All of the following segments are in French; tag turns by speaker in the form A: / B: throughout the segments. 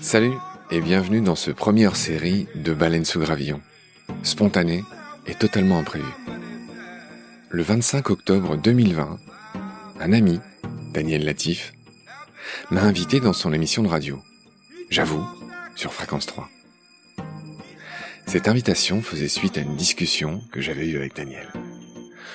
A: Salut et bienvenue dans ce première série de Baleines sous gravillon, spontané et totalement imprévu. Le 25 octobre 2020, un ami, Daniel Latif, m'a invité dans son émission de radio. J'avoue, sur Fréquence 3. Cette invitation faisait suite à une discussion que j'avais eue avec Daniel.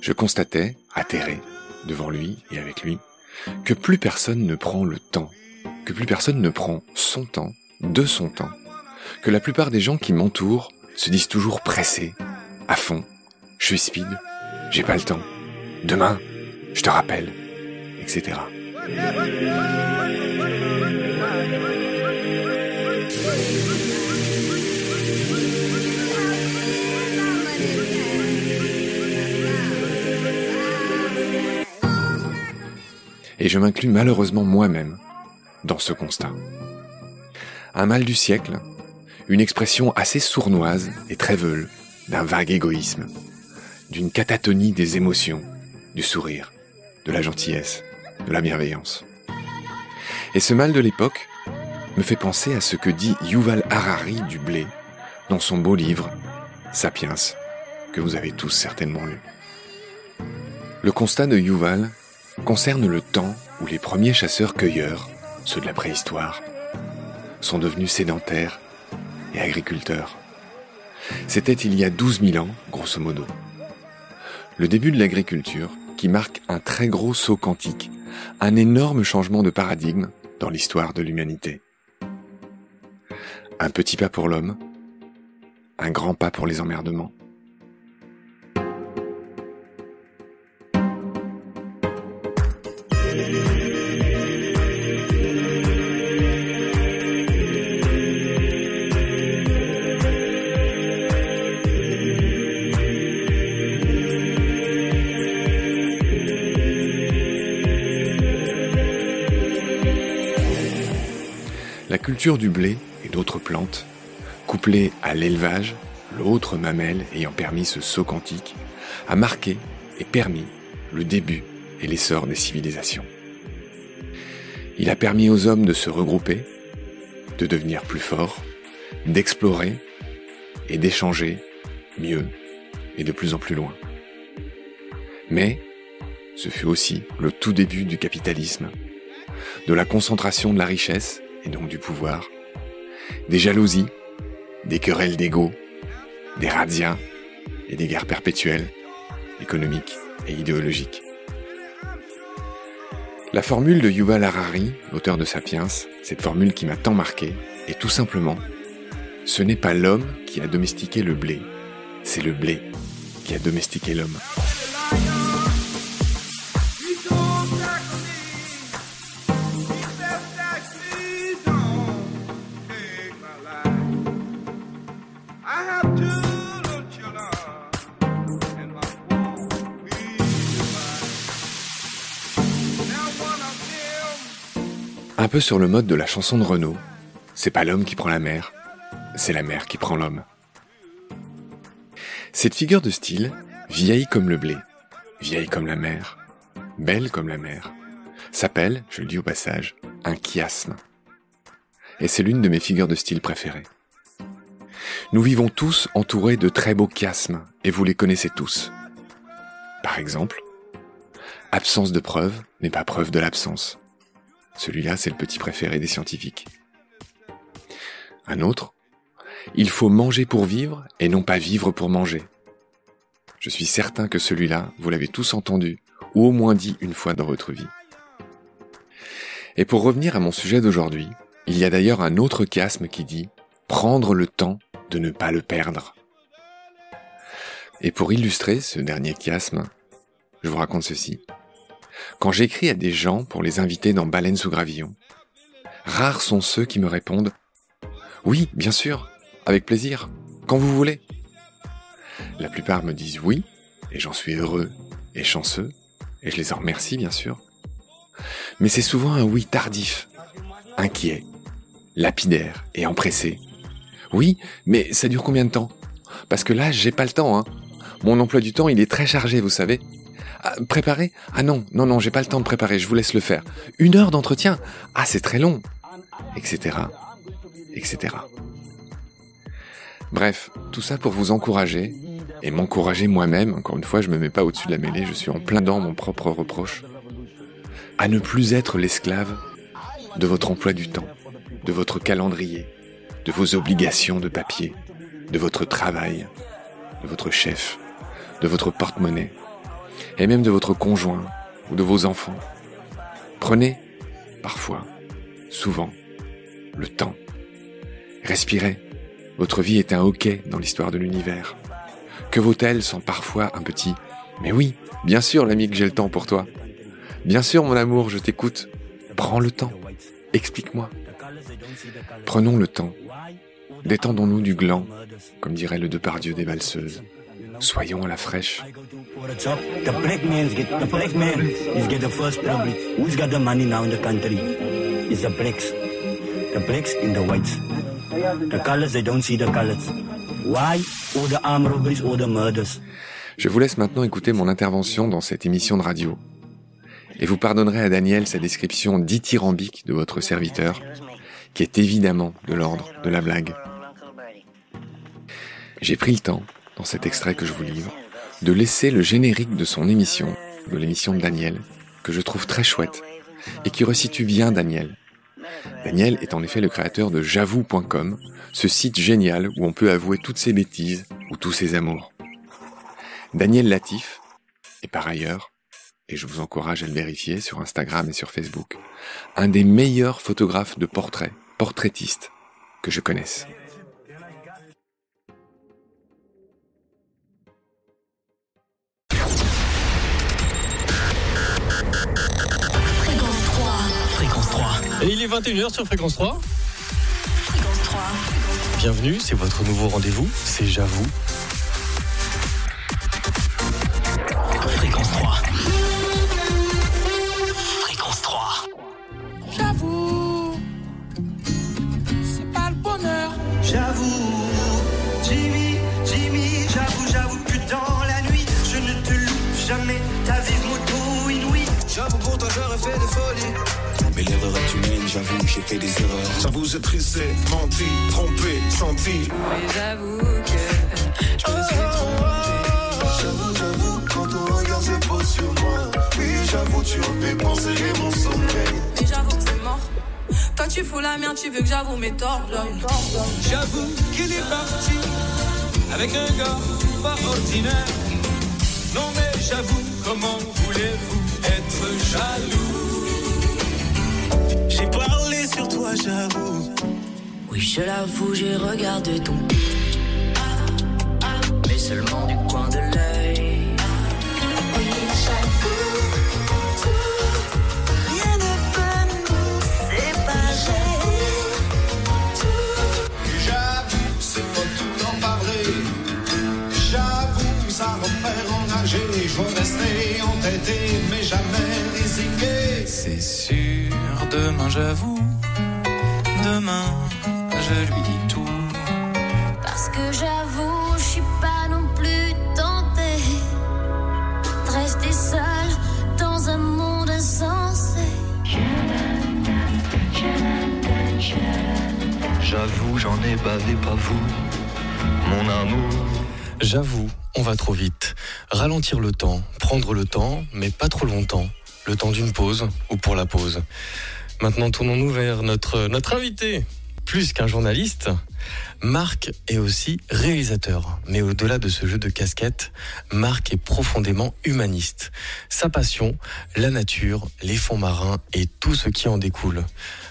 A: Je constatais, atterré, devant lui et avec lui, que plus personne ne prend le temps, que plus personne ne prend son temps, de son temps, que la plupart des gens qui m'entourent se disent toujours pressés, à fond, je suis speed, j'ai pas le temps, demain, je te rappelle, etc. Et je m'inclus malheureusement moi-même dans ce constat. Un mal du siècle, une expression assez sournoise et très veule d'un vague égoïsme, d'une catatonie des émotions, du sourire, de la gentillesse, de la bienveillance. Et ce mal de l'époque me fait penser à ce que dit Yuval Harari du blé dans son beau livre Sapiens, que vous avez tous certainement lu. Le constat de Yuval concerne le temps où les premiers chasseurs-cueilleurs, ceux de la préhistoire, sont devenus sédentaires et agriculteurs. C'était il y a 12 000 ans, grosso modo. Le début de l'agriculture qui marque un très gros saut quantique, un énorme changement de paradigme dans l'histoire de l'humanité. Un petit pas pour l'homme, un grand pas pour les emmerdements. La culture du blé et d'autres plantes, couplée à l'élevage, l'autre mamelle ayant permis ce saut quantique, a marqué et permis le début et l'essor des civilisations. Il a permis aux hommes de se regrouper, de devenir plus forts, d'explorer et d'échanger mieux et de plus en plus loin. Mais ce fut aussi le tout début du capitalisme, de la concentration de la richesse et donc du pouvoir, des jalousies, des querelles d'ego, des razzias et des guerres perpétuelles, économiques et idéologiques. La formule de Yuval Harari, l'auteur de Sapiens, cette formule qui m'a tant marqué, est tout simplement ce n'est pas l'homme qui a domestiqué le blé, c'est le blé qui a domestiqué l'homme. Un peu sur le mode de la chanson de Renaud, c'est pas l'homme qui prend la mer, c'est la mer qui prend l'homme. Cette figure de style, vieille comme le blé, vieille comme la mer, belle comme la mer, s'appelle, je le dis au passage, un chiasme. Et c'est l'une de mes figures de style préférées. Nous vivons tous entourés de très beaux chiasmes, et vous les connaissez tous. Par exemple, absence de preuve n'est pas preuve de l'absence. Celui-là, c'est le petit préféré des scientifiques. Un autre, il faut manger pour vivre et non pas vivre pour manger. Je suis certain que celui-là, vous l'avez tous entendu, ou au moins dit une fois dans votre vie. Et pour revenir à mon sujet d'aujourd'hui, il y a d'ailleurs un autre chiasme qui dit prendre le temps de ne pas le perdre. Et pour illustrer ce dernier chiasme, je vous raconte ceci. Quand j'écris à des gens pour les inviter dans Baleine sous gravillon, rares sont ceux qui me répondent Oui, bien sûr, avec plaisir, quand vous voulez. La plupart me disent oui, et j'en suis heureux et chanceux, et je les en remercie bien sûr. Mais c'est souvent un oui tardif, inquiet, lapidaire et empressé. Oui, mais ça dure combien de temps? Parce que là, j'ai pas le temps. Hein. Mon emploi du temps, il est très chargé, vous savez. Ah, préparer? Ah non, non, non, j'ai pas le temps de préparer, je vous laisse le faire. Une heure d'entretien? Ah, c'est très long Etc. Etc. Bref, tout ça pour vous encourager, et m'encourager moi-même, encore une fois, je me mets pas au-dessus de la mêlée, je suis en plein dans mon propre reproche, à ne plus être l'esclave de votre emploi du temps, de votre calendrier, de vos obligations de papier, de votre travail, de votre chef, de votre porte-monnaie, et même de votre conjoint ou de vos enfants. Prenez, parfois, souvent, le temps. Respirez. Votre vie est un hockey dans l'histoire de l'univers. Que vaut-elle sans parfois un petit ⁇ Mais oui, bien sûr l'ami que j'ai le temps pour toi. Bien sûr mon amour, je t'écoute. Prends le temps. Explique-moi. Prenons le temps. Détendons-nous du gland, comme dirait le Depardieu des valseuses. Soyons à la fraîche. Je vous laisse maintenant écouter mon intervention dans cette émission de radio. Et vous pardonnerez à Daniel sa description dithyrambique de votre serviteur, qui est évidemment de l'ordre de la blague. J'ai pris le temps, dans cet extrait que je vous livre, de laisser le générique de son émission, de l'émission de Daniel, que je trouve très chouette, et qui resitue bien Daniel. Daniel est en effet le créateur de j'avoue.com, ce site génial où on peut avouer toutes ses bêtises ou tous ses amours. Daniel Latif est par ailleurs, et je vous encourage à le vérifier sur Instagram et sur Facebook, un des meilleurs photographes de portraits, portraitistes, que je connaisse.
B: Et il est 21h sur Fréquence 3.
C: Fréquence 3.
B: Bienvenue, c'est votre nouveau rendez-vous, c'est J'avoue.
C: Fréquence 3. Fréquence 3.
D: J'avoue, c'est pas le bonheur.
E: J'avoue, Jimmy, Jimmy, j'avoue, j'avoue que dans la nuit, je ne te loupe jamais. Ta vive moto inouïe.
F: J'avoue pour toi j'aurais fait des folies j'avoue j'ai fait des erreurs J'avoue j'ai trissé, menti, trompé, senti
G: Mais j'avoue que je me suis trompée.
F: J'avoue, j'avoue, quand ton regard se pose sur moi Oui j'avoue tu as fait penser mon sommeil
G: Mais j'avoue que c'est mort. Quand tu fous la merde, tu veux que j'avoue mes torts.
E: J'avoue qu'il est parti avec un gars pas ordinaire. Non mais j'avoue, comment voulez-vous être jaloux?
F: J'avoue
C: Oui, je l'avoue, j'ai regardé ton Mais seulement du coin de l'œil. Oui, j'avoue, tout. Rien ne peut nous séparer.
F: J'avoue, c'est pas tout d'en parler J'avoue, ça fait enrager Je veux rester entêté mais jamais résigné
H: C'est sûr, demain j'avoue, je lui dis tout.
I: Parce que j'avoue, je suis pas non plus tentée de rester seule dans un monde insensé.
J: J'avoue, j'en ai bavé, pas vous, mon amour.
B: J'avoue, on va trop vite. Ralentir le temps, prendre le temps, mais pas trop longtemps. Le temps d'une pause ou pour la pause. Maintenant, tournons-nous vers notre, notre invité. Plus qu'un journaliste, Marc est aussi réalisateur. Mais au-delà de ce jeu de casquette, Marc est profondément humaniste. Sa passion, la nature, les fonds marins et tout ce qui en découle.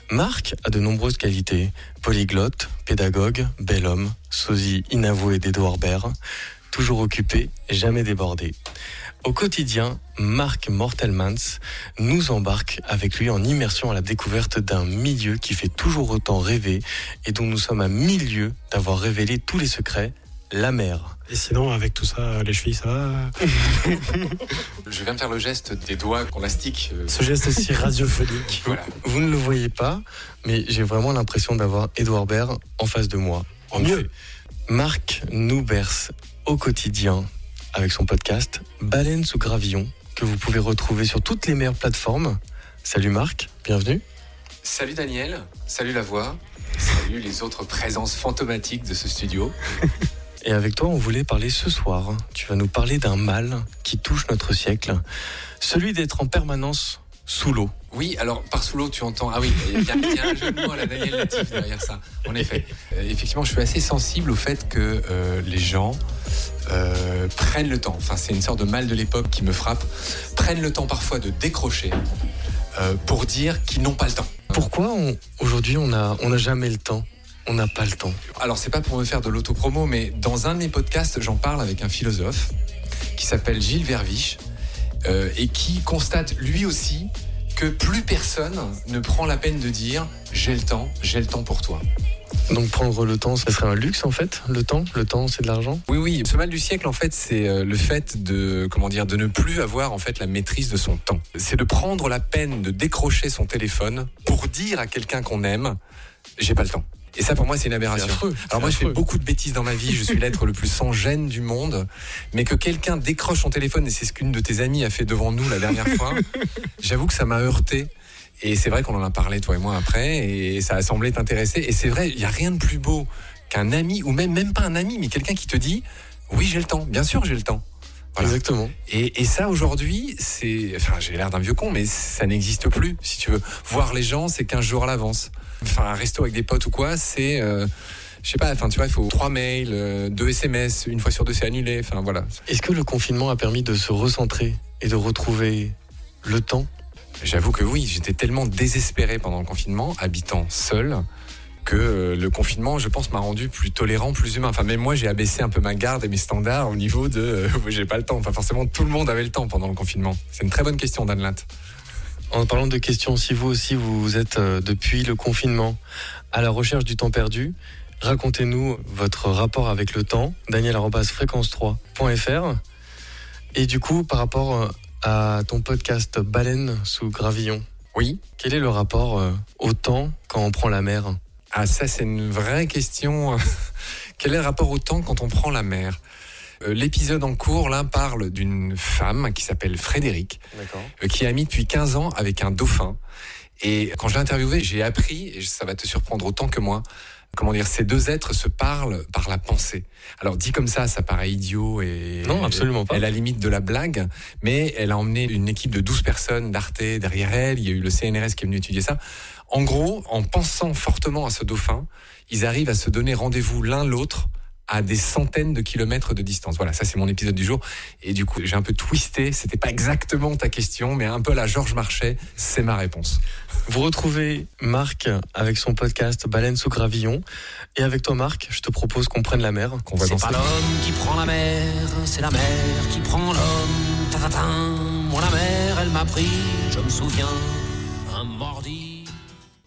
B: Marc a de nombreuses qualités. Polyglotte, pédagogue, bel homme, sosie inavoué d'Edouard Baird, toujours occupé, jamais débordé. Au quotidien, Marc Mortelmans nous embarque avec lui en immersion à la découverte d'un milieu qui fait toujours autant rêver et dont nous sommes à milieu d'avoir révélé tous les secrets, la mer.
K: Et sinon, avec tout ça, les chevilles, ça va
A: Je viens de faire le geste des doigts qu'on mastique. euh,
K: Ce geste si radiophonique.
A: Voilà.
B: Vous ne le voyez pas, mais j'ai vraiment l'impression d'avoir Edouard Baird en face de moi. En
K: Mieux.
B: Marc nous berce au quotidien avec son podcast Baleine sous gravillon que vous pouvez retrouver sur toutes les meilleures plateformes. Salut Marc, bienvenue.
L: Salut Daniel, salut la voix, salut les autres présences fantomatiques de ce studio.
B: Et avec toi, on voulait parler ce soir. Tu vas nous parler d'un mal qui touche notre siècle, celui d'être en permanence sous l'eau.
L: Oui, alors par sous l'eau, tu entends. Ah oui, il y, a- il y a un jeu de mots à la Daniel Latif derrière ça. En effet. Euh, effectivement, je suis assez sensible au fait que euh, les gens euh, prennent le temps. Enfin, c'est une sorte de mal de l'époque qui me frappe. Prennent le temps parfois de décrocher pour dire qu'ils n'ont pas le temps.
B: Pourquoi aujourd'hui on n'a on jamais le temps? On n'a pas le temps.
L: Alors, c'est pas pour me faire de l'autopromo, mais dans un de mes podcasts, j'en parle avec un philosophe qui s'appelle Gilles Verviche euh, et qui constate lui aussi que plus personne ne prend la peine de dire j'ai le temps, j'ai le temps pour toi.
B: Donc prendre le temps, ça serait un luxe en fait Le temps Le temps, c'est de l'argent?
L: Oui, oui. Ce mal du siècle, en fait, c'est euh, le fait de, comment dire, de ne plus avoir en fait la maîtrise de son temps. C'est de prendre la peine de décrocher son téléphone pour dire à quelqu'un qu'on aime, j'ai pas le temps. Et ça, pour moi, c'est une aberration.
B: Affreux,
L: Alors moi, je fais beaucoup de bêtises dans ma vie. Je suis l'être le plus sans gêne du monde. Mais que quelqu'un décroche son téléphone, et c'est ce qu'une de tes amies a fait devant nous la dernière fois, j'avoue que ça m'a heurté. Et c'est vrai qu'on en a parlé, toi et moi, après, et ça a semblé t'intéresser. Et c'est vrai, il n'y a rien de plus beau qu'un ami, ou même, même pas un ami, mais quelqu'un qui te dit Oui, j'ai le temps. Bien sûr, j'ai le temps. Voilà.
B: Exactement.
L: Et, et ça, aujourd'hui, c'est. Enfin, j'ai l'air d'un vieux con, mais ça n'existe plus, si tu veux. Voir les gens, c'est 15 jours à l'avance. Enfin, un resto avec des potes ou quoi, c'est. euh, je sais pas, enfin, tu vois, il faut trois mails, euh, deux SMS, une fois sur deux, c'est annulé. Enfin, voilà.
B: Est-ce que le confinement a permis de se recentrer et de retrouver le temps?
L: J'avoue que oui, j'étais tellement désespéré pendant le confinement, habitant seul, que euh, le confinement, je pense, m'a rendu plus tolérant, plus humain. Enfin, même moi, j'ai abaissé un peu ma garde et mes standards au niveau de euh, j'ai pas le temps. Enfin, forcément, tout le monde avait le temps pendant le confinement. C'est une très bonne question, Dan Latte.
B: En parlant de questions, si vous aussi vous êtes euh, depuis le confinement à la recherche du temps perdu, racontez-nous votre rapport avec le temps, daniel.fréquence3.fr. Et du coup, par rapport euh, à ton podcast Baleine sous gravillon,
L: Oui.
B: quel est le rapport euh, au temps quand on prend la mer?
L: Ah, ça, c'est une vraie question. Quel est le rapport au temps quand on prend la mer? L'épisode en cours, là, parle d'une femme qui s'appelle Frédéric, euh, qui a mis depuis 15 ans avec un dauphin. Et quand je l'ai interviewé, j'ai appris, et ça va te surprendre autant que moi, comment dire, ces deux êtres se parlent par la pensée. Alors dit comme ça, ça paraît idiot et
B: Non, absolument pas.
L: et la limite de la blague, mais elle a emmené une équipe de 12 personnes d'Arte derrière elle, il y a eu le CNRS qui est venu étudier ça. En gros, en pensant fortement à ce dauphin, ils arrivent à se donner rendez-vous l'un l'autre à des centaines de kilomètres de distance. Voilà, ça c'est mon épisode du jour. Et du coup, j'ai un peu twisté. C'était pas exactement ta question, mais un peu la Georges Marchais, c'est ma réponse.
B: Vous retrouvez Marc avec son podcast Baleine sous gravillon. Et avec toi, Marc, je te propose qu'on prenne la mer.
L: Qu'on va
C: C'est pas l'homme qui prend la mer, c'est la mer qui prend l'homme. Moi la mer, elle m'a pris, je me souviens, un mordi.